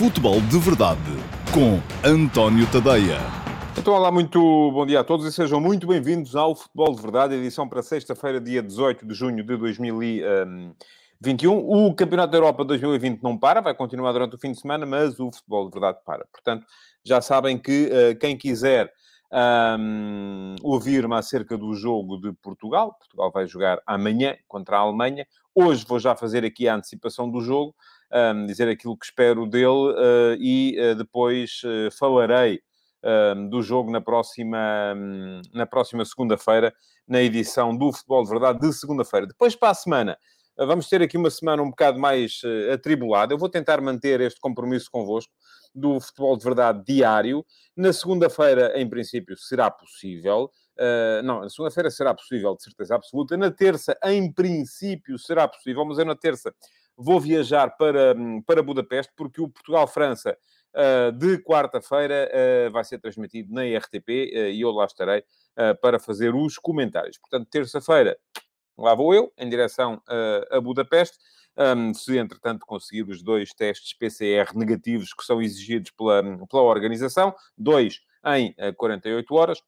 Futebol de Verdade com António Tadeia. Então, olá, muito bom dia a todos e sejam muito bem-vindos ao Futebol de Verdade, edição para sexta-feira, dia 18 de junho de 2021. O Campeonato da Europa 2020 não para, vai continuar durante o fim de semana, mas o Futebol de Verdade para. Portanto, já sabem que uh, quem quiser um, ouvir-me acerca do jogo de Portugal, Portugal vai jogar amanhã contra a Alemanha. Hoje vou já fazer aqui a antecipação do jogo um, dizer aquilo que espero dele uh, e uh, depois uh, falarei do jogo na próxima, um, na próxima segunda-feira, na edição do Futebol de Verdade de segunda-feira. Depois, para a semana, vamos ter aqui uma semana um bocado mais atribulada. Eu vou tentar manter este compromisso convosco do Futebol de Verdade diário. Na segunda-feira, em princípio, será possível. Uh, não, na segunda-feira será possível, de certeza absoluta. Na terça, em princípio, será possível, mas eu na terça vou viajar para, para Budapeste, porque o Portugal-França uh, de quarta-feira uh, vai ser transmitido na RTP uh, e eu lá estarei para fazer os comentários. Portanto, terça-feira lá vou eu, em direção a Budapeste. Um, se, entretanto, conseguir os dois testes PCR negativos que são exigidos pela, pela organização, dois em 48 horas,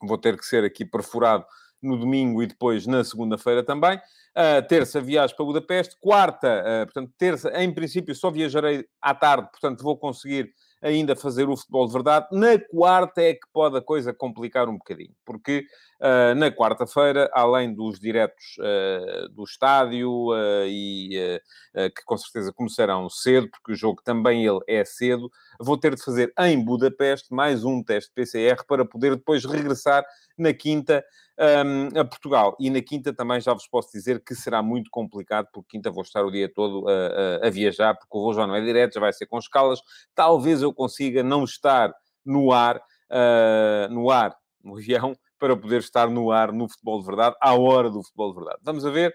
vou ter que ser aqui perfurado no domingo e depois na segunda-feira também. Uh, terça, viagem para Budapeste. Quarta, uh, portanto, terça, em princípio, só viajarei à tarde, portanto, vou conseguir ainda fazer o futebol de verdade. Na quarta é que pode a coisa complicar um bocadinho, porque uh, na quarta-feira, além dos diretos uh, do estádio uh, e que com certeza começarão cedo, porque o jogo também ele é cedo, vou ter de fazer em Budapeste mais um teste PCR para poder depois regressar na quinta um, a Portugal. E na quinta também já vos posso dizer que será muito complicado, porque quinta vou estar o dia todo a, a, a viajar, porque o voo já não é direto, já vai ser com escalas. Talvez eu consiga não estar no ar, uh, no ar, no avião, para poder estar no ar no futebol de verdade, à hora do futebol de verdade. Vamos a ver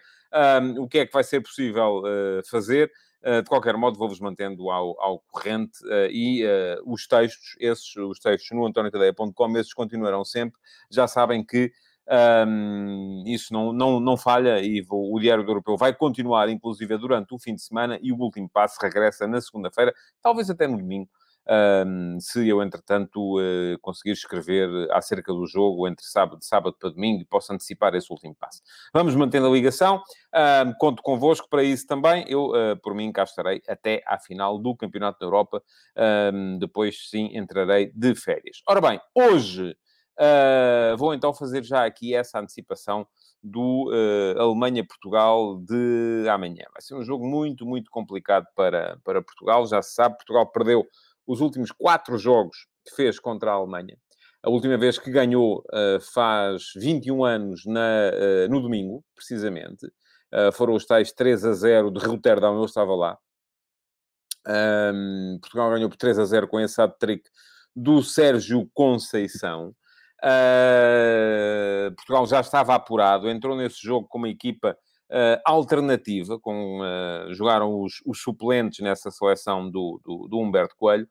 um, o que é que vai ser possível uh, fazer. Uh, de qualquer modo, vou-vos mantendo ao, ao corrente uh, e os textos, esses, os textos no antoniotadeia.com, esses continuarão sempre. Já sabem que um, isso não, não, não falha e vou, o Diário do Europeu vai continuar, inclusive, durante o fim de semana e o último passo regressa na segunda-feira, talvez até no domingo. Um, se eu, entretanto, uh, conseguir escrever acerca do jogo entre sábado, sábado para domingo e posso antecipar esse último passo. Vamos mantendo a ligação, um, conto convosco para isso também. Eu, uh, por mim, cá estarei até à final do Campeonato da Europa. Um, depois, sim, entrarei de férias. Ora bem, hoje Uh, vou então fazer já aqui essa antecipação do uh, Alemanha-Portugal de amanhã. Vai ser um jogo muito, muito complicado para, para Portugal. Já se sabe, Portugal perdeu os últimos quatro jogos que fez contra a Alemanha. A última vez que ganhou uh, faz 21 anos na, no domingo, precisamente. foram os tais 3 a 0 de Rotterdam, eu estava lá. Um, Portugal ganhou por 3 a 0 com esse hat-trick do Sérgio Conceição. Uh, Portugal já estava apurado, entrou nesse jogo com uma equipa uh, alternativa, com, uh, jogaram os, os, suplentes nessa seleção do, do, do Humberto Coelho,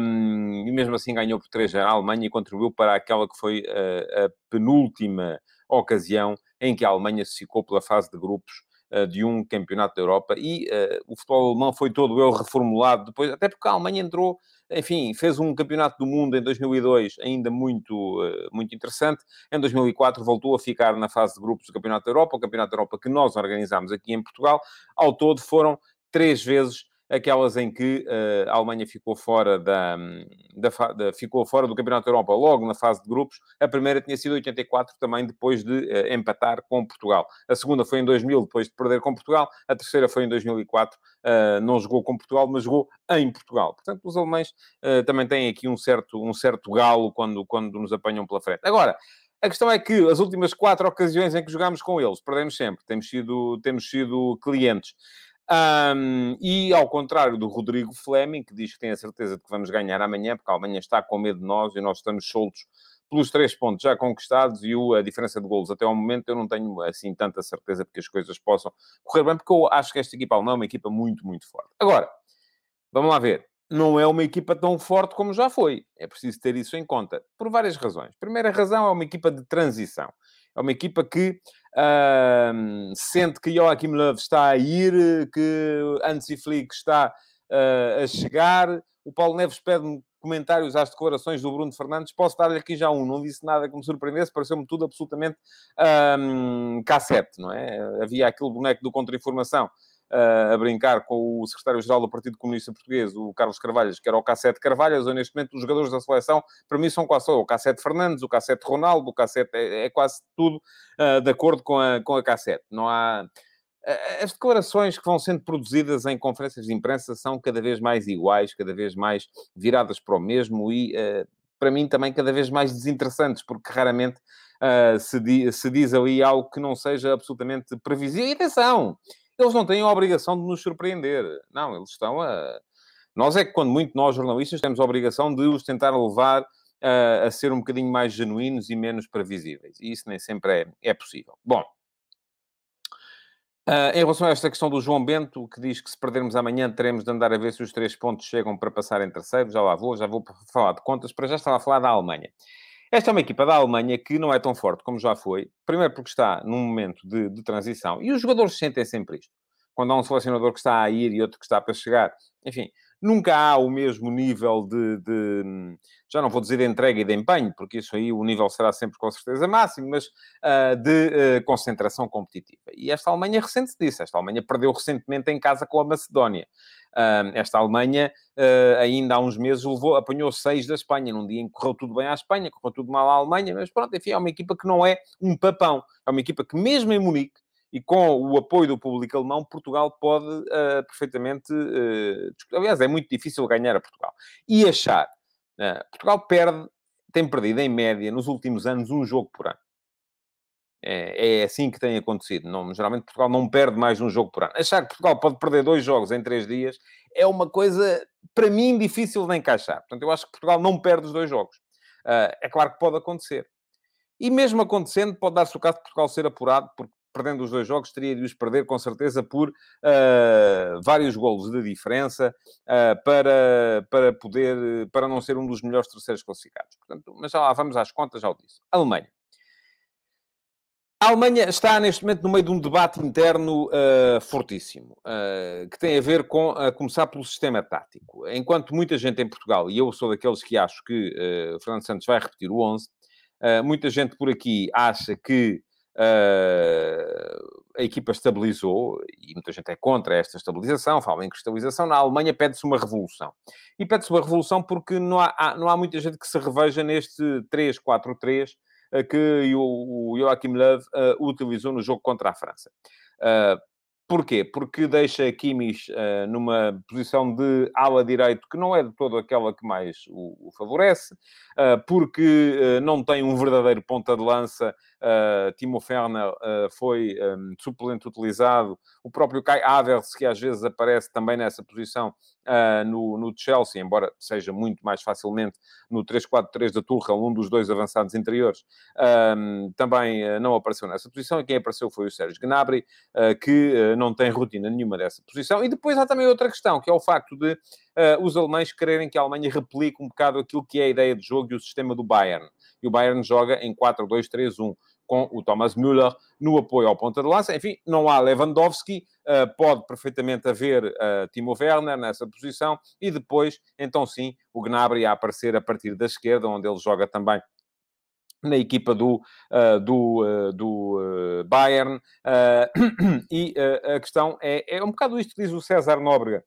um, e mesmo assim ganhou por 3 a Alemanha e contribuiu para aquela que foi a penúltima ocasião em que a Alemanha se ficou pela fase de grupos de um campeonato da Europa e uh, o futebol alemão foi todo ele reformulado depois, até porque a Alemanha entrou enfim, fez um campeonato do mundo em 2002 ainda muito, eh, muito interessante. Em 2004 voltou a ficar na fase de grupos do Campeonato da Europa, o Campeonato da Europa que nós organizámos aqui em Portugal. Ao todo foram três vezes aquelas em que uh, a Alemanha ficou fora da, da, da, ficou fora do Campeonato da Europa logo na fase de grupos. A primeira tinha sido 84, também depois de uh, empatar com Portugal. A segunda foi em 2000, depois de perder com Portugal. A terceira foi em 2004, uh, eh, não jogou com Portugal, mas jogou em Portugal. Portanto, os alemães também têm aqui um certo, um certo galo quando, quando nos apanham pela frente. Agora, a questão é que as últimas quatro ocasiões em que jogámos com eles, perdemos sempre. Temos sido, temos sido clientes. Um, e ao contrário do Rodrigo Fleming, que diz que tem a certeza de que vamos ganhar amanhã, porque a Alemanha está com medo de nós e nós estamos soltos pelos três pontos já conquistados e a diferença de golos até ao momento eu não tenho assim tanta certeza de que as coisas possam correr bem, porque eu acho que esta equipa alemã é uma equipa muito, muito forte. Agora, vamos lá ver. Não é uma equipa tão forte como já foi. É preciso ter isso em conta. Por várias razões. Primeira razão é uma equipa de transição. É uma equipa que uh, sente que Joachim Löw está a ir, que Hansi Flick está uh, a chegar. O Paulo Neves pede-me comentários às declarações do Bruno Fernandes. Posso dar-lhe aqui já um. Não disse nada que me surpreendesse, pareceu-me tudo absolutamente um, cassete, não é? Havia aquele boneco do Contra-Informação a brincar com o secretário-geral do Partido Comunista Português, o Carlos Carvalhas, que era o Cassete Carvalhas, ou neste momento os jogadores da seleção, para mim são quase só o Cassete Fernandes, o Cassete Ronaldo, o Cassete, é, é quase tudo uh, de acordo com a, com a Cassete. Não há... As declarações que vão sendo produzidas em conferências de imprensa são cada vez mais iguais, cada vez mais viradas para o mesmo e, uh, para mim, também cada vez mais desinteressantes, porque raramente uh, se, di se, diz ali algo que não seja absolutamente previsível. E atenção, eles não têm a obrigação de nos surpreender. Não, eles estão a. Nós é que, quando muito nós, jornalistas, temos a obrigação de os tentar levar a, a ser um bocadinho mais genuínos e menos previsíveis. E isso nem sempre é, é possível. Bom. Uh, em relação a esta questão do João Bento, que diz que se perdermos amanhã teremos de andar a ver se os três pontos chegam para passar em terceiro, já lá vou, já vou falar de contas, para já estava a falar da Alemanha. Esta é uma equipa da Alemanha que não é tão forte como já foi, primeiro porque está num momento de, de transição, e os jogadores sentem sempre isto. Quando há um selecionador que está a ir e outro que está para chegar, enfim, nunca há o mesmo nível de, de, já não vou dizer de entrega e de empenho, porque isso aí o nível será sempre com certeza máximo, mas uh, de uh, concentração competitiva. E esta Alemanha recente disso. Esta Alemanha perdeu recentemente em casa com a Macedónia. Uh, esta Alemanha, ainda há uns meses, levou, apanhou seis da Espanha, num dia em que correu tudo bem à Espanha, correu tudo mal à Alemanha, mas pronto, enfim, é uma equipa que não é um papão. É uma equipa que mesmo em Munique, e com o apoio do público alemão, Portugal pode uh, perfeitamente. Uh, aliás, é muito difícil ganhar a Portugal. E achar. Uh, Portugal perde, tem perdido em média nos últimos anos um jogo por ano. É, é assim que tem acontecido. Não, geralmente Portugal não perde mais um jogo por ano. Achar que Portugal pode perder dois jogos em três dias é uma coisa, para mim, difícil de encaixar. Portanto, eu acho que Portugal não perde os dois jogos. é claro que pode acontecer. E mesmo acontecendo, pode dar-se o caso de Portugal ser apurado, porque perdendo os dois jogos, teria de os perder com certeza por uh, vários golos de diferença uh, para, para poder, para não ser um dos melhores terceiros classificados. Portanto, mas já lá vamos às contas, já o disse. Alemanha. A Alemanha está neste momento no meio de um debate interno uh, fortíssimo, uh, que tem a ver com uh, começar pelo sistema tático. Enquanto muita gente em Portugal, e eu sou daqueles que acho que uh, Fernando Santos vai repetir o 11, muita gente por aqui acha que Uh, a equipa estabilizou, e muita gente é contra esta estabilização, fala em cristalização. Na Alemanha pede-se uma revolução. E pede-se uma revolução porque não há, não há muita gente que se reveja neste 3-4-3 uh, que o, o Joachim Löw uh, utilizou no jogo contra a França. Porquê? Porque deixa Kimmich uh, numa posição de ala direito que não é de todo aquela que mais o, o favorece, uh, porque uh, não tem um verdadeiro ponta de lança. Timo Werner foi um, suplente utilizado. O próprio Kai Havertz, que às vezes aparece também nessa posição no, no Chelsea, embora seja muito mais facilmente no 3-4-3 da Tuchel, um dos dois avançados interiores, também não apareceu nessa posição. E quem apareceu foi o Sérgio Gnabry, que não tem rotina nenhuma dessa posição. E depois há também outra questão, que é o facto de uh, os alemães quererem que a Alemanha replique um bocado aquilo que é a ideia de jogo e o sistema do Bayern. E o Bayern joga em 4-2-3-1 com o Thomas Müller no apoio ao ponta de lança. Enfim, não há Lewandowski, uh, pode perfeitamente haver uh, Timo Werner nessa posição e depois, então sim, o Gnabry a aparecer a partir da esquerda, onde ele joga também na equipa do, uh, do, uh, do uh, Bayern. e a questão é, é um bocado isto que diz o César Nóbrega,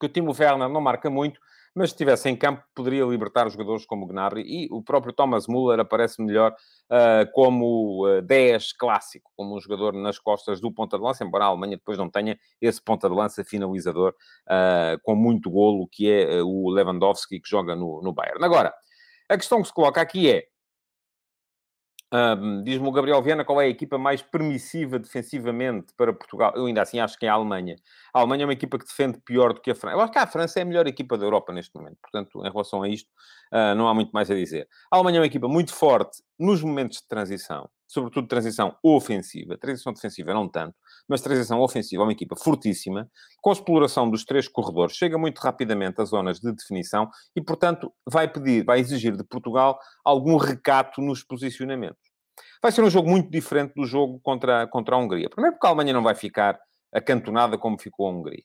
que o Timo Werner não marca muito, mas se estivesse em campo poderia libertar jogadores como Gnabry e o próprio Thomas Müller aparece melhor uh, como uh, 10 clássico, como um jogador nas costas do ponta de lança, embora a Alemanha depois não tenha esse ponta de lança finalizador uh, com muito golo, que é o Lewandowski que joga no, no Bayern. Agora, a questão que se coloca aqui é, um, Diz-me o Gabriel Viana qual é a equipa mais permissiva defensivamente para Portugal. Eu ainda assim acho que é a Alemanha. A Alemanha é uma equipa que defende pior do que a França. Eu acho que a França é a melhor equipa da Europa neste momento. Portanto, em relação a isto, uh, não há muito mais a dizer. A Alemanha é uma equipa muito forte nos momentos de transição, sobretudo transição ofensiva. Transição defensiva não tanto, mas transição ofensiva uma equipa fortíssima, com exploração dos três corredores. Chega muito rapidamente às zonas de definição e, portanto, vai pedir, vai exigir de Portugal algum recato nos posicionamentos. Vai ser um jogo muito diferente do jogo contra, contra a Hungria. Primeiro porque a Alemanha não vai ficar acantonada como ficou a Hungria.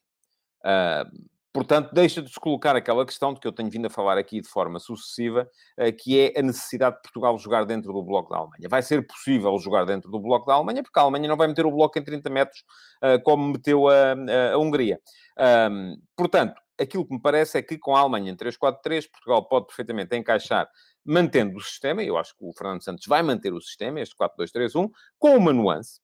Uh, Portanto, deixa de se colocar aquela questão de que eu tenho vindo a falar aqui de forma sucessiva, eh, que é a necessidade de Portugal jogar dentro do bloco da Alemanha. Vai ser possível jogar dentro do bloco da Alemanha, porque a Alemanha não vai meter o bloco em 30 metros eh, como meteu a, a Hungria. portanto, aquilo que me parece é que com a Alemanha em 3-4-3, Portugal pode perfeitamente encaixar mantendo o sistema, eu acho que o Fernando Santos vai manter o sistema, este 4-2-3-1, com uma nuance,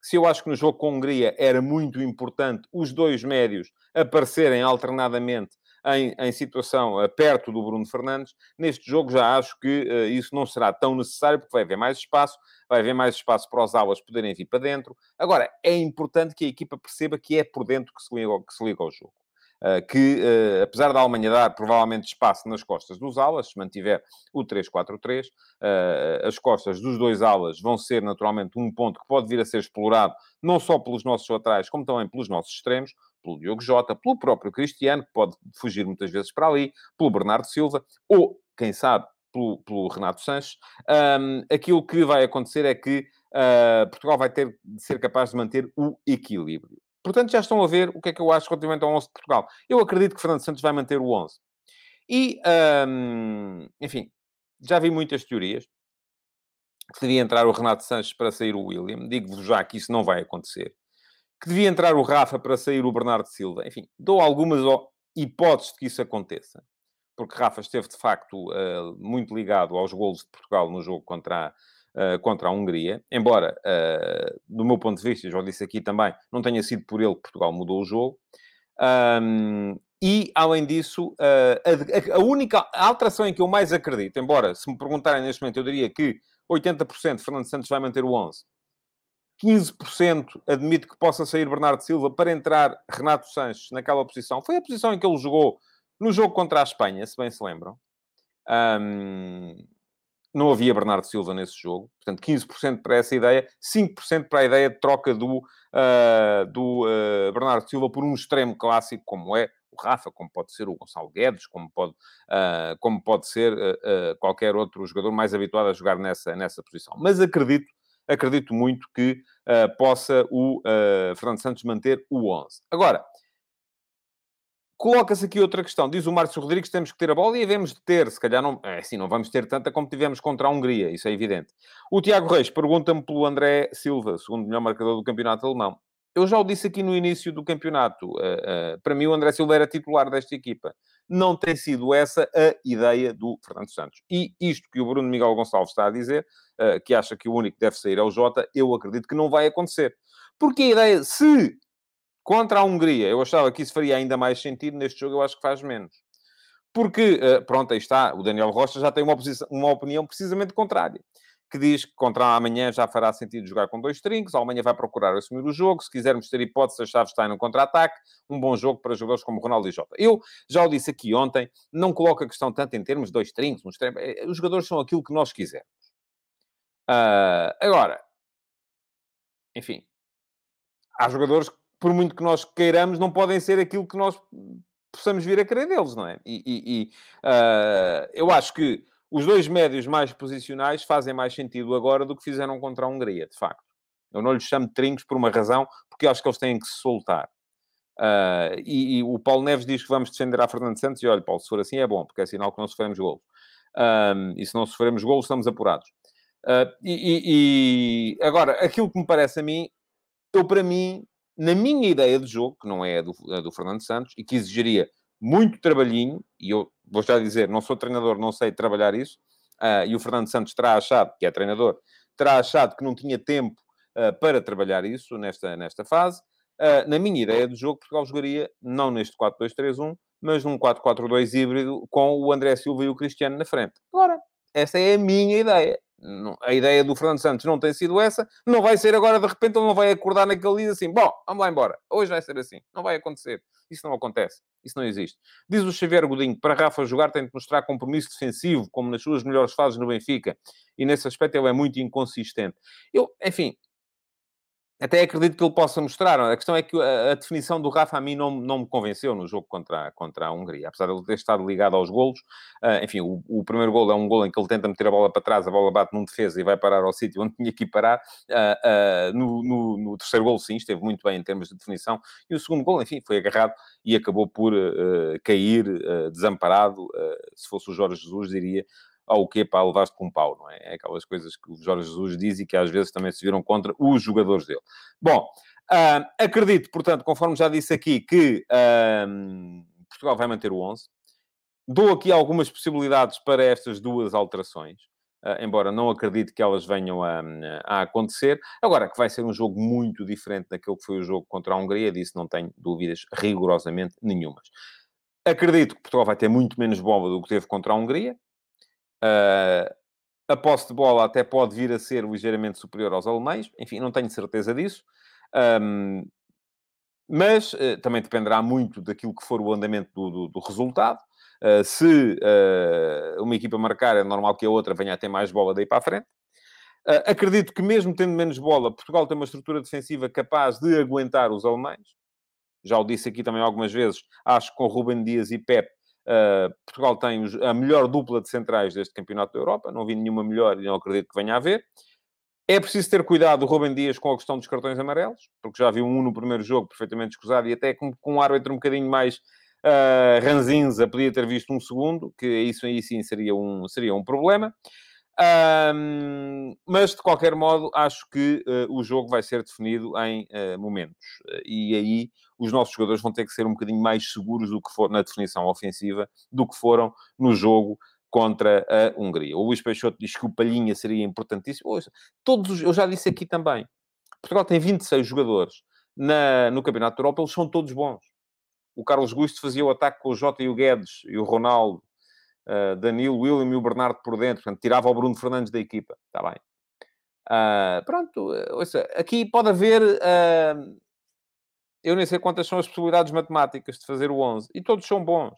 se eu acho que no jogo com a Hungria era muito importante os dois médios aparecerem alternadamente em, em situação uh, perto do Bruno Fernandes, neste jogo já acho que uh, isso não será tão necessário, porque vai haver mais espaço, vai haver mais espaço para os alas poderem vir para dentro. Agora, é importante que a equipa perceba que é por dentro que se liga, que se liga ao jogo. Uh, que, uh, apesar da Alemanha dar provavelmente espaço nas costas dos alas, se mantiver o 3-4-3, uh, as costas dos dois alas vão ser naturalmente um ponto que pode vir a ser explorado não só pelos nossos laterais, como também pelos nossos extremos, pelo Diogo Jota, pelo próprio Cristiano, que pode fugir muitas vezes para ali, pelo Bernardo Silva, ou, quem sabe, pelo, pelo Renato Sanches. Um, aquilo que vai acontecer é que Portugal vai ter de ser capaz de manter o equilíbrio. Portanto, já estão a ver o que é que eu acho relativamente ao 11 de Portugal. Eu acredito que Fernando Santos vai manter o 11. E, hum, enfim, já vi muitas teorias que devia entrar o Renato Sanches para sair o William. Digo-vos já que isso não vai acontecer. Que devia entrar o Rafa para sair o Bernardo Silva. Enfim, dou algumas hipóteses de que isso aconteça. Porque Rafa esteve, de facto, uh, muito ligado aos golos de Portugal no jogo contra a uh, contra a Hungria, embora, uh, do meu ponto de vista, já disse aqui também, não tenha sido por ele que Portugal mudou o jogo. Um, e, além disso, uh, a, a, única alteração em que eu mais acredito, embora, se me perguntarem neste momento, eu diria que 80% Fernando Santos vai manter o 11. 15% admite que possa sair Bernardo Silva para entrar Renato Sanches naquela posição. Foi a posição em que ele jogou no jogo contra a Espanha, se bem se lembram. Um, não havia Bernardo Silva nesse jogo, portanto, 15% para essa ideia, 5% para a ideia de troca do, uh, do uh, Bernardo Silva por um extremo clássico, como é o Rafa, como pode ser o Gonçalo Guedes, como pode, uh, como pode ser qualquer outro jogador mais habituado a jogar nessa, nessa posição. Mas acredito, acredito muito que possa o Fernando Santos manter o 11. Agora, Coloca-se aqui outra questão. Diz o Márcio Rodrigues temos que ter a bola e devemos de ter. Se calhar não... É assim, não vamos ter tanta como tivemos contra a Hungria. Isso é evidente. O Tiago Reis pergunta-me pelo André Silva, segundo melhor marcador do campeonato alemão. Eu já o disse aqui no início do campeonato. Uh, uh, para mim, o André Silva era titular desta equipa. Não tem sido essa a ideia do Fernando Santos. E isto que o Bruno Miguel Gonçalves está a dizer, uh, que acha que o único que deve sair é o Jota, eu acredito que não vai acontecer. Porque a ideia, se Contra a Hungria, eu achava que isso faria ainda mais sentido. Neste jogo, eu acho que faz menos. Porque, eh, pronto, aí está. O Daniel Rocha já tem uma, uma opinião precisamente contrária. Que diz que contra amanhã já fará sentido jogar com dois trincos. A Alemanha vai procurar assumir o jogo. Se quisermos ter hipótese, a chave está no contra-ataque. Um bom jogo para jogadores como Ronaldo e Jota. Eu já o disse aqui ontem. Não coloco a questão tanto em termos de dois trincos. Eh, os jogadores são aquilo que nós quisermos. Uh, agora, enfim, há jogadores que por muito que nós queiramos, não podem ser aquilo que nós possamos vir a querer deles, não é? E, e, e uh, eu acho que os dois médios mais posicionais fazem mais sentido agora do que fizeram contra a Hungria, de facto. Eu não lhes chamo de trincos por uma razão, porque acho que eles têm que se soltar. Uh, e, e, o Paulo Neves diz que vamos defender a Fernando Santos, e olha, Paulo, se for assim é bom, porque é sinal que não sofremos golos. Um, e se não sofremos golos, estamos apurados. Uh, e, e, agora, aquilo que me parece a mim, eu para mim, na minha ideia de jogo, que não é a do, a do Fernando Santos, e que exigiria muito trabalhinho, e eu vou já dizer, não sou treinador, não sei trabalhar isso, uh, e o Fernando Santos terá achado, que é treinador, terá achado que não tinha tempo uh, para trabalhar isso nesta, nesta fase. Uh, na minha ideia de jogo, Portugal jogaria não neste 4-2-3-1, mas num 4-4-2 híbrido com o André Silva e o Cristiano na frente. Agora, essa é a minha ideia a ideia do Fernando Santos não tem sido essa, não vai ser agora de repente, ele não vai acordar naquele dia assim, bom, vamos lá embora, hoje vai ser assim, não vai acontecer, isso não acontece, isso não existe. Diz o Xavier Godinho, para Rafa jogar tem de mostrar compromisso defensivo, como nas suas melhores fases no Benfica, e nesse aspecto ele é muito inconsistente. Eu, enfim, até acredito que ele possa mostrar. A questão é que a, a, definição do Rafa a mim não, não me convenceu no jogo contra, contra a Hungria. Apesar de ele ter estado ligado aos golos. Uh, enfim, o, o, primeiro gol é um gol em que ele tenta meter a bola para trás, a bola bate num defesa e vai parar ao sítio onde tinha que ir parar. Uh, uh, no, no, no, terceiro gol, sim, esteve muito bem em termos de definição. E o segundo gol, enfim, foi agarrado e acabou por cair desamparado. se fosse o Jorge Jesus, diria ao quê para levar-te com um pau, não é? É aquelas coisas que o Jorge Jesus diz e que às vezes também se viram contra os jogadores dele. Bom, uh, acredito, portanto, conforme já disse aqui, que uh, Portugal vai manter o 11. Dou aqui algumas possibilidades para estas duas alterações. Uh, embora não acredite que elas venham a, a, acontecer. Agora, que vai ser um jogo muito diferente daquele que foi o jogo contra a Hungria, disso não tenho dúvidas rigorosamente nenhumas. Acredito que Portugal vai ter muito menos bola do que teve contra a Hungria. Uh, a posse de bola até pode vir a ser ligeiramente superior aos alemães, enfim, não tenho certeza disso. Um, mas uh, também dependerá muito daquilo que for o andamento do, do, do resultado. Uh, se uh, uma equipa marcar, é normal que a outra venha a ter mais bola daí para a frente. acredito que, mesmo tendo menos bola, Portugal tem uma estrutura defensiva capaz de aguentar os alemães. Já o disse aqui também algumas vezes. Acho que com Ruben Dias e Pep Uh, Portugal tem a melhor dupla de centrais deste Campeonato da Europa, não vi nenhuma melhor e não acredito que venha a haver. É preciso ter cuidado o Rubem Dias com a questão dos cartões amarelos, porque já viu um no primeiro jogo perfeitamente escusado e até com, com um árbitro um bocadinho mais uh, ranzinza podia ter visto um segundo, que isso aí sim seria um, seria um problema. Um, mas, de qualquer modo, acho que uh, o jogo vai ser definido em uh, momentos. E aí os nossos jogadores vão ter que ser um bocadinho mais seguros do que for na definição ofensiva do que foram no jogo contra a Hungria. O Luís Peixoto diz que o Palhinha seria importantíssimo. Todos os, eu já disse aqui também. Portugal tem 26 jogadores na, no Campeonato da Europa, eles são todos bons. O Carlos Gusto fazia o ataque com o Jota e o Guedes e o Ronaldo uh, Danilo, William e o Bernardo por dentro, portanto, tirava o Bruno Fernandes da equipa, está bem. Uh, pronto, ouça, aqui pode haver, uh, eu nem sei quantas são as possibilidades matemáticas de fazer o 11, e todos são bons.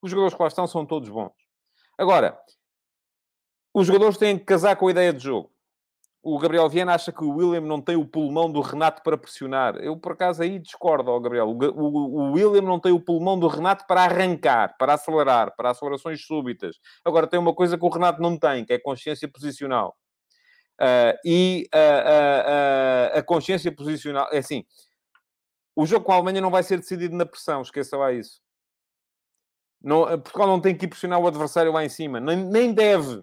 Os jogadores que lá estão são todos bons. Agora, os jogadores têm que casar com a ideia de jogo o Gabriel Viana acha que o William não tem o pulmão do Renato para pressionar. Eu, por acaso, aí discordo, Gabriel. O, o, o, William não tem o pulmão do Renato para arrancar, para acelerar, para acelerações súbitas. Agora, tem uma coisa que o Renato não tem, que é consciência posicional. Uh, e uh, uh, a consciência posicional... É assim, o jogo com a Alemanha não vai ser decidido na pressão, esqueça lá isso. Não, Portugal não tem que ir pressionar o adversário lá em cima. Nem, nem deve.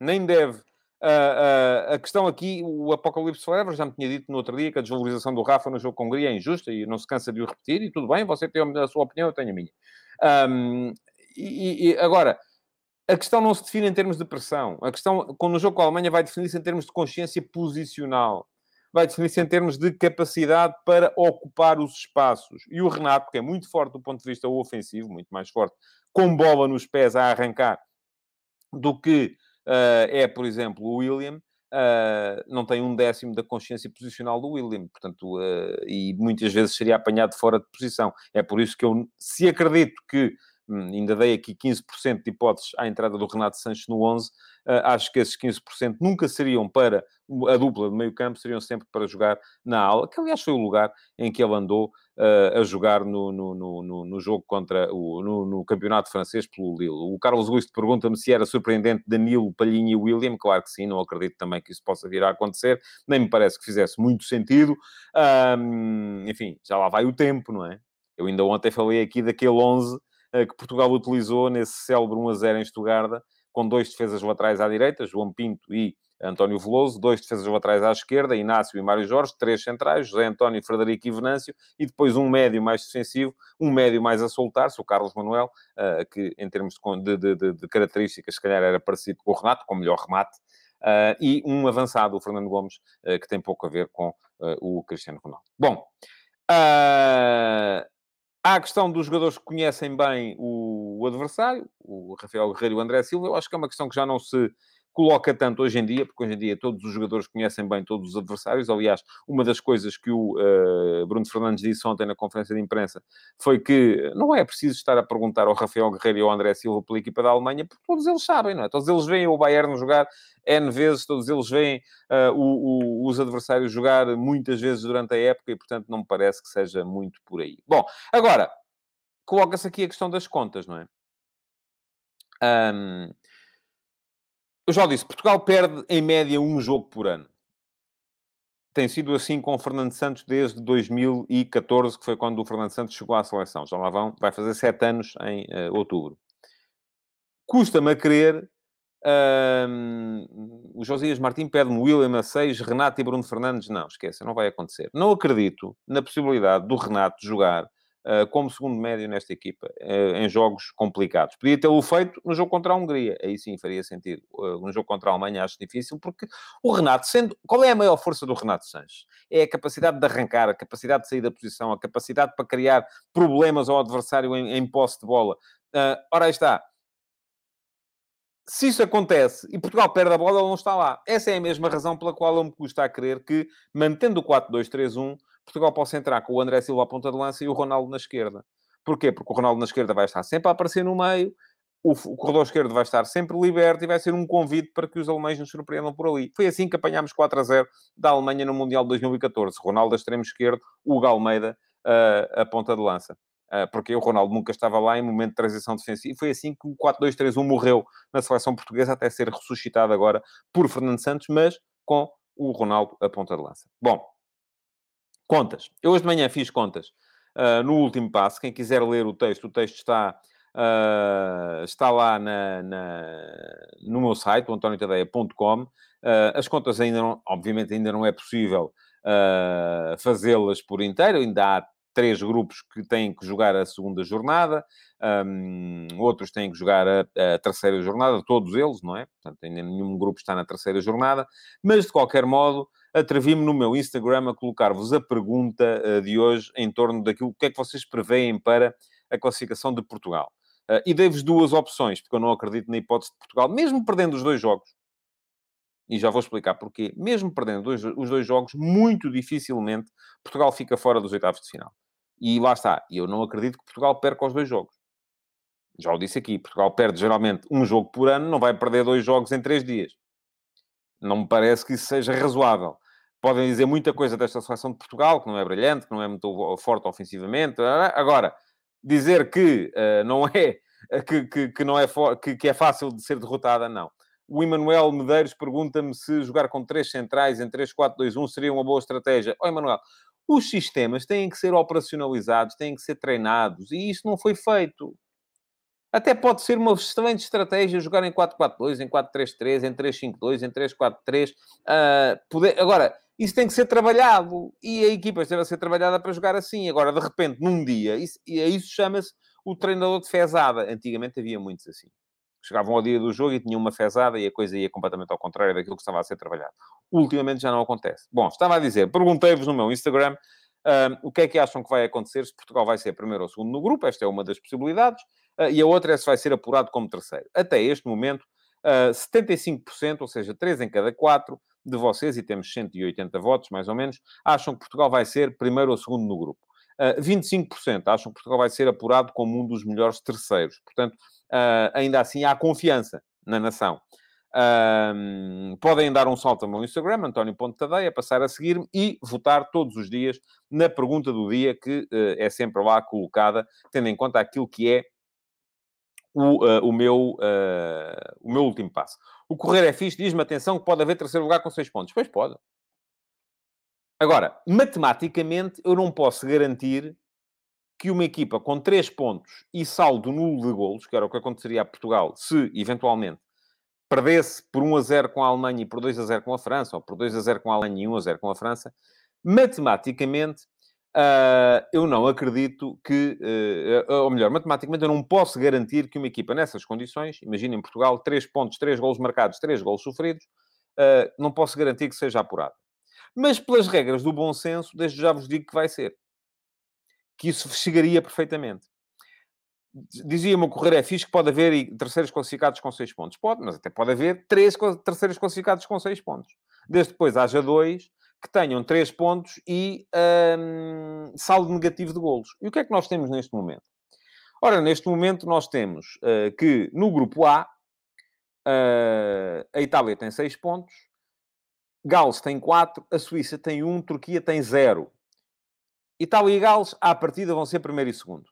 Nem deve Uh, uh, a questão aqui, o Apocalipse Forever já me tinha dito no outro dia que a desvalorização do Rafa no jogo com Hungria é injusta e não se cansa de o repetir, e tudo bem, você tem a sua opinião, eu tenho a minha. Um, e, e, agora, a questão não se define em termos de pressão. A questão, quando no jogo com a Alemanha, vai definir-se em termos de consciência posicional. Vai definir-se em termos de capacidade para ocupar os espaços. E o Renato, que é muito forte do ponto de vista ofensivo, muito mais forte, com bola nos pés a arrancar, do que é, por exemplo, o William, uh, não tem um décimo da consciência posicional do William, portanto, uh, e muitas vezes seria apanhado fora de posição. É por isso que eu, se acredito que, ainda dei aqui 15% de hipóteses à entrada do Renato Sanches no 11, acho que esses 15% nunca seriam para a dupla de meio campo, seriam sempre para jogar na ala, que aliás foi o lugar em que ele andou uh, a jogar no, no, no, no, jogo contra o no, no, campeonato francês pelo Lille. O Carlos Luís pergunta-me se era surpreendente Danilo, Palhinha e William. Claro que sim, não acredito também que isso possa vir a acontecer, nem me parece que fizesse muito sentido. Um, enfim, já lá vai o tempo, não é? Eu ainda ontem falei aqui daquele 11 uh, que Portugal utilizou nesse célebre 1 a 0 em Estugarda, com dois defesas laterais à direita, João Pinto e António Veloso, dois defesas laterais à esquerda, Inácio e Mário Jorge, três centrais, José António, Frederico e Venâncio, e depois um médio mais defensivo, um médio mais a soltar-se, o Carlos Manuel, uh, que em termos de, de, de, de, características, se calhar era parecido com o Renato, com melhor remate, uh, e um avançado, o Fernando Gomes, uh, que tem pouco a ver com o Cristiano Ronaldo. Bom, Há a questão dos jogadores que conhecem bem o, adversário, o Rafael Guerreiro e o André Silva, eu acho que é uma questão que já não se coloca tanto hoje em dia, porque hoje em dia todos os jogadores conhecem bem todos os adversários. Aliás, uma das coisas que o uh, Bruno Fernandes disse ontem na conferência de imprensa foi que não é preciso estar a perguntar ao Rafael Guerreiro e ao André Silva pela equipa da Alemanha, porque todos eles sabem, não é? Todos eles veem o Bayern jogar N vezes, todos eles veem uh, o, o, os adversários jogar muitas vezes durante a época e, portanto, não me parece que seja muito por aí. Bom, agora, coloca-se aqui a questão das contas, não é? Um, eu já disse, Portugal perde em média um jogo por ano. Tem sido assim com o Fernando Santos desde 2014, que foi quando o Fernando Santos chegou à seleção. Já lá vão, vai fazer sete anos em uh, outubro. Custa-me a crer. o Josias Martins pede-me William 6, Renato e Bruno Fernandes. Não, esqueça, não vai acontecer. Não acredito na possibilidade do Renato jogar uh, como segundo médio nesta equipa, uh, em jogos complicados. Podia tê-lo feito no jogo contra a Hungria, aí sim faria sentido. Uh, no jogo contra a Alemanha acho difícil, porque o Renato, sendo. Qual é a maior força do Renato Sanches? É a capacidade de arrancar, a capacidade de sair da posição, a capacidade para criar problemas ao adversário em, em posse de bola. Ora, aí está se isso acontece e Portugal perde a bola, ele não está lá. Essa é a mesma razão pela qual eu me custa a crer que, mantendo o 4-2-3-1, Portugal possa entrar com o André Silva à ponta de lança e o Ronaldo na esquerda. Porquê? Porque o Ronaldo na esquerda vai estar sempre a aparecer no meio, o, o corredor esquerdo vai estar sempre liberto e vai ser um convite para que os alemães nos surpreendam por ali. Foi assim que apanhámos 4 a 0 da Alemanha no Mundial de 2014. Ronaldo a extremo esquerdo, o Almeida uh, a ponta de lança. Uh, porque o Ronaldo nunca estava lá em momento de transição defensiva. E foi assim que o 4-2-3-1 morreu na seleção portuguesa, até ser ressuscitado agora por Fernando Santos, mas com o Ronaldo a ponta de lança. Bom, Contas. Eu hoje de manhã fiz contas uh, no último passo. Quem quiser ler o texto, o texto está, uh, está lá na, na, no meu site, antoniotadeia.com. Uh, ah, as contas ainda não, obviamente, ainda não é possível fazê-las por inteiro. Ainda há três grupos que têm que jogar a segunda jornada, um, outros têm que jogar a, a, terceira jornada, todos eles, não é? Portanto, ainda nenhum grupo está na terceira jornada, mas de qualquer modo, atrevi-me no meu Instagram a colocar-vos a pergunta uh, de hoje em torno daquilo que é que vocês preveem para a classificação de Portugal. Uh, e dei-vos duas opções, porque eu não acredito na hipótese de Portugal, mesmo perdendo os dois jogos, e já vou explicar porquê, mesmo perdendo dois, os dois jogos, muito dificilmente Portugal fica fora dos oitavos de final. E lá está. Eu não acredito que Portugal perca os dois jogos. Já o disse aqui. Portugal perde geralmente um jogo por ano, não vai perder dois jogos em três dias. Não me parece que isso seja razoável. Podem dizer muita coisa desta seleção de Portugal, que não é brilhante, que não é muito forte ofensivamente. Agora, dizer que uh, não é que, que, que, não é que, que é fácil de ser derrotada, não. O Emanuel Medeiros pergunta-me se jogar com três centrais em 3-4-2-1 seria uma boa estratégia. Ó, oh, Emanuel, os sistemas têm que ser operacionalizados, têm que ser treinados, e isso não foi feito. Até pode ser uma excelente estratégia jogar em 4-4-2, em 4-3-3, em 3-5-2, em 3-4-3. Uh, ah, poder... Agora, isso tem que ser trabalhado. E a equipa deve ser trabalhada para jogar assim. Agora, de repente, num dia, isso, isso chama-se o treinador de fezada. Antigamente havia muitos assim chegavam ao dia do jogo e tinham uma fezada e a coisa ia completamente ao contrário daquilo que estava a ser trabalhado. Ultimamente já não acontece. Bom, estava a dizer, perguntei-vos no meu Instagram um, o que é que acham que vai acontecer se Portugal vai ser primeiro ou segundo no grupo, esta é uma das possibilidades, uh, e a outra é se vai ser apurado como terceiro. Até este momento, uh, 75%, ou seja, 3 em cada 4 de vocês, e temos 180 votos mais ou menos, acham que Portugal vai ser primeiro ou segundo no grupo. Uh, 25% acham que Portugal vai ser apurado como um dos melhores terceiros. Portanto, uh, ainda assim há confiança na nação. Podem dar um salto ao meu Instagram, António Ponte Tadeia, passar a seguir-me e votar todos os dias na pergunta do dia que uh, é sempre lá colocada, tendo em conta aquilo que é o, uh, o, meu, uh, o meu último passo. O correr é fixe, diz-me atenção que pode haver terceiro lugar com seis pontos. Pois pode. Agora, matematicamente, eu não posso garantir que uma equipa com 3 pontos e saldo nulo de golos, que era o que aconteceria a Portugal, se eventualmente perdesse por 1 a 0 com a Alemanha e por 2 a 0 com a França, ou por 2 a 0 com a Alemanha e 1 a 0 com a França, matematicamente, uh, eu não acredito que, uh, ou melhor, matematicamente eu não posso garantir que uma equipa nessas condições, imaginem Portugal, 3 pontos, 3 golos marcados, 3 golos sofridos, uh, não posso garantir que seja apurado. Mas pelas regras do bom senso, desde já vos digo que vai ser que isso chegaria perfeitamente. Dizia-me o Correio é fixe que pode haver terceiros classificados com 6 pontos. Pode, mas até pode haver três terceiros classificados com 6 pontos. Desde depois haja dois que tenham 3 pontos e um, saldo negativo de golos. E o que é que nós temos neste momento? Ora, neste momento nós temos uh, que no grupo A, uh, a Itália tem 6 pontos, Gales tem 4, a Suíça tem 1, Turquia tem 0. Itália e Gales, à partida, vão ser primeiro e segundo.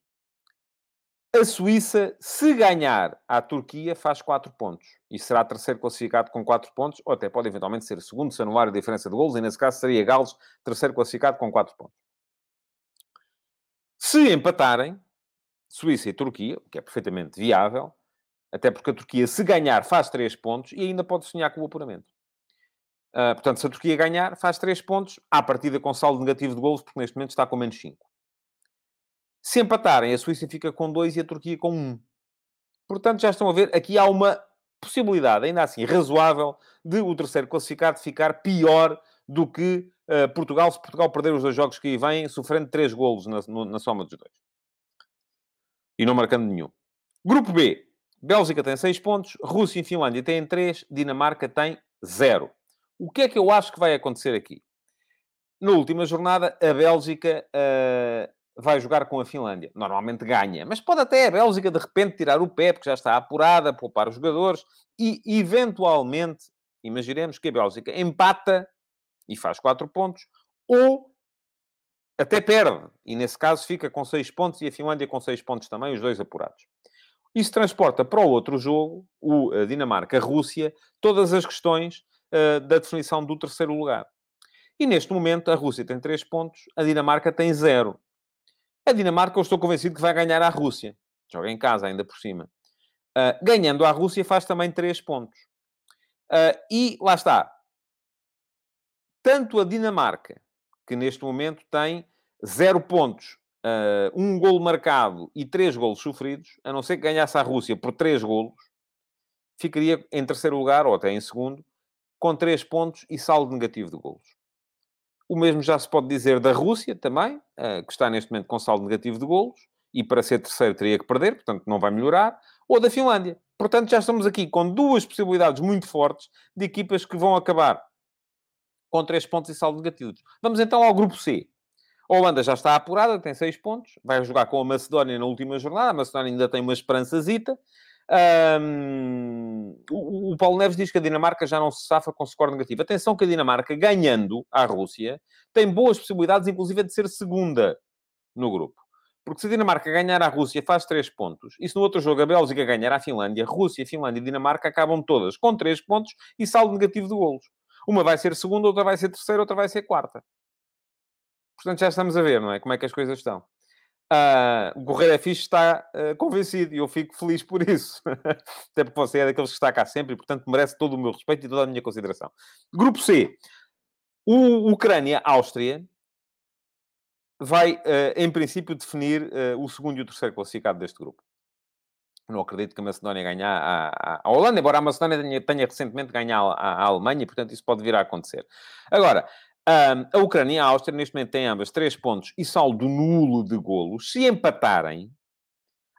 A Suíça, se ganhar à Turquia, faz 4 pontos. E será terceiro classificado com 4 pontos, ou até pode eventualmente ser segundo, se anular a diferença de golos, e nesse caso seria Gales, terceiro classificado com 4 pontos. Se empatarem, Suíça e Turquia, o que é perfeitamente viável, até porque a Turquia, se ganhar, faz 3 pontos e ainda pode sonhar com o apuramento. Uh, portanto, se a Turquia ganhar, faz 3 pontos, à partida com saldo negativo de golos, porque neste momento está com menos 5. Se empatarem, a Suíça fica com 2 e a Turquia com 1. Um. Portanto, já estão a ver, aqui há uma possibilidade, ainda assim razoável, de o terceiro classificado ficar pior do que uh, Portugal, se Portugal perder os dois jogos que aí vêm, sofrendo 3 golos na, na soma dos dois. E não marcando nenhum. Grupo B. Bélgica tem 6 pontos, Rússia e Finlândia têm 3, Dinamarca tem 0. O que é que eu acho que vai acontecer aqui? Na última jornada, a Bélgica uh, vai jogar com a Finlândia. Normalmente ganha, mas pode até a Bélgica de repente tirar o pé, porque já está apurada, poupar os jogadores e, eventualmente, imaginemos que a Bélgica empata e faz 4 pontos, ou até perde, e nesse caso fica com 6 pontos e a Finlândia com 6 pontos também, os dois apurados. Isso transporta para o outro jogo, o Dinamarca-Rússia, todas as questões uh, da definição do terceiro lugar. E neste momento a Rússia tem 3 pontos, a Dinamarca tem 0. A Dinamarca, eu estou convencido que vai ganhar à Rússia. Joga em casa, ainda por cima. Uh, ganhando à Rússia, faz também 3 pontos. Uh, e lá está. Tanto a Dinamarca, que neste momento tem 0 pontos, uh, um golo marcado e 3 golos sofridos, a não ser que ganhasse a Rússia por 3 golos, ficaria em terceiro lugar, ou até em segundo, com 3 pontos e saldo negativo de golos. O mesmo já se pode dizer da Rússia também, eh, que está neste momento com saldo negativo de golos, e para ser terceiro teria que perder, portanto não vai melhorar, ou da Finlândia. Portanto, já estamos aqui com duas possibilidades muito fortes de equipas que vão acabar com três pontos e saldo negativos. Vamos então ao grupo C. A Holanda já está apurada, tem seis pontos, vai jogar com a Macedónia na última jornada. A Macedónia ainda tem uma esperançazita. Um, o, Paulo Neves diz que a Dinamarca já não se safa com score negativo. Atenção que a Dinamarca, ganhando à Rússia, tem boas possibilidades, inclusive, de ser segunda no grupo. Porque se a Dinamarca ganhar à Rússia, faz três pontos. E se no outro jogo a Bélgica ganhar à Finlândia, Rússia, Finlândia e Dinamarca acabam todas com três pontos e saldo negativo de golos. Uma vai ser segunda, outra vai ser terceira, outra vai ser quarta. Portanto, já estamos a ver, não é? Como é que as coisas estão. Uh, o Correio é Fixe está uh, convencido e eu fico feliz por isso. Até porque você é daqueles que está cá sempre e, portanto, merece todo o meu respeito e toda a minha consideração. Grupo C. O Ucrânia-Áustria vai, uh, em princípio, definir o segundo e o terceiro classificado deste grupo. Não acredito que a Macedónia ganhe a, a, Holanda, embora a Macedónia tenha, tenha recentemente ganhado a, a Alemanha, portanto, isso pode vir a acontecer. Agora, a Ucrânia e a Áustria, neste momento, têm ambas 3 pontos e saldo nulo de golos. Se empatarem,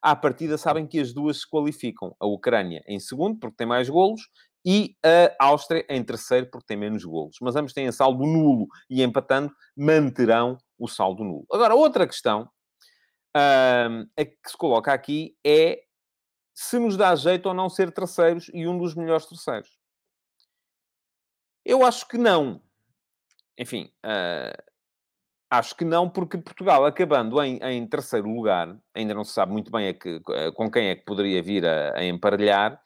à partida sabem que as duas se qualificam. A Ucrânia em segundo, porque tem mais golos, e a Áustria em terceiro, porque tem menos golos. Mas ambos têm saldo nulo e empatando manterão o saldo nulo. Agora, outra questão um, é que se coloca aqui é se nos dá jeito ou não ser terceiros e um dos melhores terceiros. Eu acho que não enfim, uh, acho que não, porque Portugal, acabando em, em, terceiro lugar, ainda não se sabe muito bem que, com quem é que poderia vir a, a emparelhar.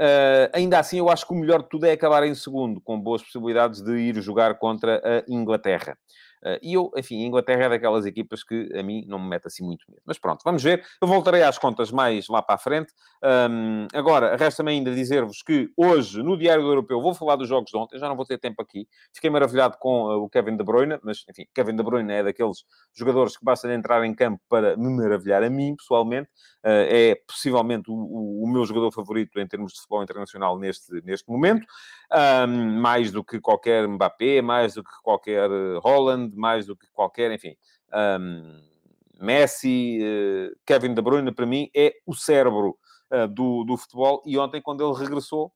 Uh, ainda assim, eu acho que o melhor de tudo é acabar em segundo, com boas possibilidades de ir jogar contra a Inglaterra. Uh, e eu, enfim, a Inglaterra é daquelas equipas que a mim não me mete assim muito medo. Mas pronto, vamos ver. Eu voltarei às contas mais lá para a frente. Um, agora, resta-me ainda dizer-vos que hoje, no Diário do Europeu, vou falar dos jogos de ontem. Já não vou ter tempo aqui. Fiquei maravilhado com uh, o Kevin De Bruyne, mas, enfim, Kevin De Bruyne é daqueles jogadores que basta entrar em campo para me maravilhar a mim, pessoalmente. Uh, é possivelmente o, o, meu jogador favorito em termos de futebol internacional neste, neste momento. Um, mais do que qualquer Mbappé, mais do que qualquer Holland, mais do que qualquer, enfim. Um, Messi, uh, Kevin De Bruyne, para mim, é o cérebro uh, do, do futebol. E ontem, quando ele regressou,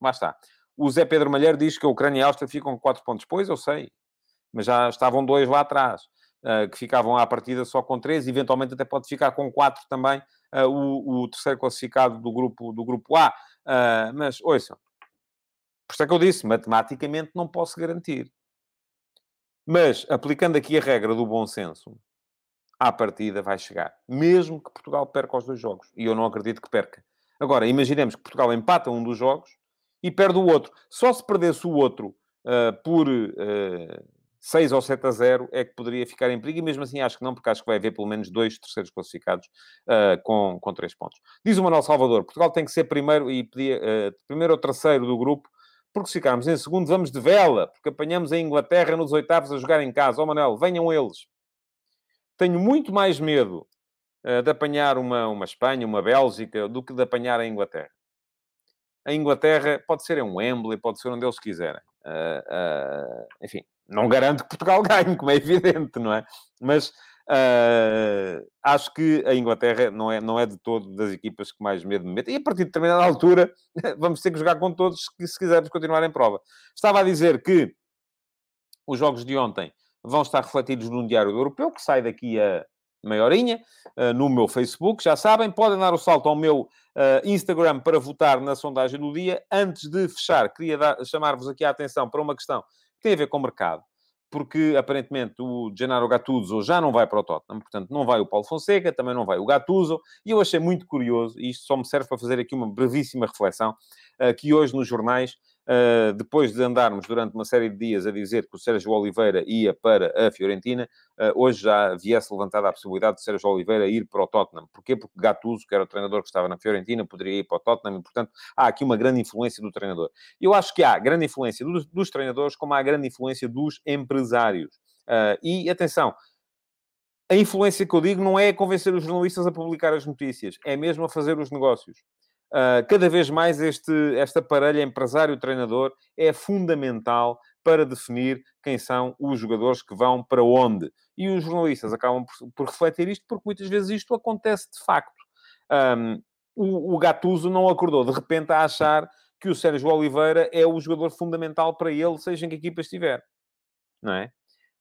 lá está. O Zé Pedro Malheiro diz que a Ucrânia e a Áustria ficam com 4 pontos. Pois, eu sei. Mas já estavam dois lá atrás, uh, que ficavam à partida só com 3. Eventualmente até pode ficar com 4 também, o, o, terceiro classificado do grupo, do grupo A. mas, ouçam. Por isso é que eu disse, matematicamente não posso garantir. Mas, aplicando aqui a regra do bom senso, à partida vai chegar. Mesmo que Portugal perca os dois jogos. E eu não acredito que perca. Agora, imaginemos que Portugal empata um dos jogos e perde o outro. Só se perdesse o outro uh, por uh, eh, 6 ou 7 a 0 é que poderia ficar em perigo. E mesmo assim acho que não, porque acho que vai haver pelo menos dois terceiros classificados uh, com, com três pontos. Diz o Manuel Salvador, Portugal tem que ser primeiro e primeiro ou terceiro do grupo porque se ficarmos em segundo, vamos de vela, porque apanhamos a Inglaterra nos oitavos a jogar em casa. Ó oh, venham eles. Tenho muito mais medo uh, de apanhar uma, uma Espanha, uma Bélgica, do que de apanhar a Inglaterra. A Inglaterra pode ser em Wembley, pode ser onde eles quiserem. Uh, uh, enfim, não garanto que Portugal ganhe, como é evidente, não é? Mas Uh, acho que a Inglaterra não é, não é de todo das equipas que mais medo me mete. E a partir de determinada altura, vamos ter que jogar com todos se quisermos continuar em prova. Estava a dizer que os jogos de ontem vão estar refletidos num diário europeu, que sai daqui a meia horinha, uh, no meu Facebook. Já sabem, podem dar o salto ao meu uh, Instagram para votar na sondagem do dia. Antes de fechar, queria chamar-vos aqui a atenção para uma questão que tem a ver com o mercado porque aparentemente o Gennaro Gattuso já não vai para o Tottenham, portanto não vai o Paulo Fonseca, também não vai o Gattuso, e eu achei muito curioso, e isto só me serve para fazer aqui uma brevíssima reflexão, uh, que hoje nos jornais Uh, depois de andarmos durante uma série de dias a dizer que o Sérgio Oliveira ia para a Fiorentina, uh, hoje já viesse levantada a possibilidade de Sérgio Oliveira ir para o Tottenham. Porquê? Porque Gattuso, que era o treinador que estava na Fiorentina, poderia ir para o Tottenham e, portanto, há aqui uma grande influência do treinador. Eu acho que há grande influência dos, dos treinadores, como há grande influência dos empresários. Uh, e, atenção, a influência que eu digo não é convencer os jornalistas a publicar as notícias, é mesmo a fazer os negócios. Uh, cada vez mais este, esta parelha empresário-treinador é fundamental para definir quem são os jogadores que vão para onde. E os jornalistas acabam por, por refletir isto, porque muitas vezes isto acontece de facto. Um, o, o Gattuso não acordou de repente a achar que o Sérgio Oliveira é o jogador fundamental para ele, seja em que equipa estiver. Não é?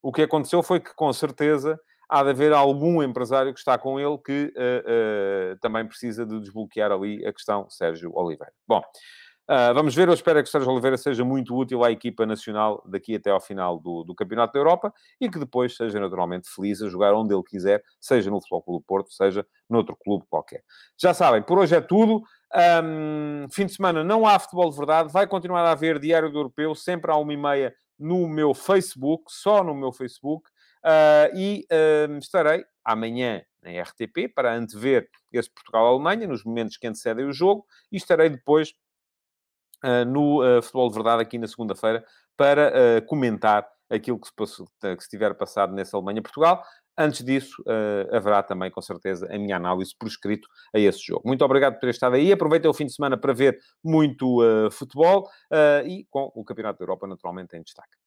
O que aconteceu foi que, com certeza, há de haver algum empresário que está com ele que uh, uh, também precisa de desbloquear ali a questão Sérgio Oliveira. Bom, uh, vamos ver. Eu espero que o Sérgio Oliveira seja muito útil à equipa nacional daqui até ao final do, do Campeonato da Europa e que depois seja naturalmente feliz a jogar onde ele quiser, seja no Futebol Clube Porto, seja noutro clube qualquer. Já sabem, por hoje é tudo. Um, fim de semana não há futebol de verdade, vai continuar a haver Diário do Europeu, sempre à uma e meia no meu Facebook, só no meu Facebook. Uh, e uh, estarei amanhã na RTP para antever esse Portugal-Alemanha, nos momentos que antecedem o jogo, e estarei depois uh, no Futebol de Verdade aqui na segunda-feira para comentar aquilo que se, passou, que se tiver passado nessa Alemanha-Portugal. Antes disso, haverá também, com certeza, a minha análise por escrito a esse jogo. Muito obrigado por ter estado aí. Aproveitem o fim de semana para ver muito futebol e com o Campeonato da Europa, naturalmente, em destaque.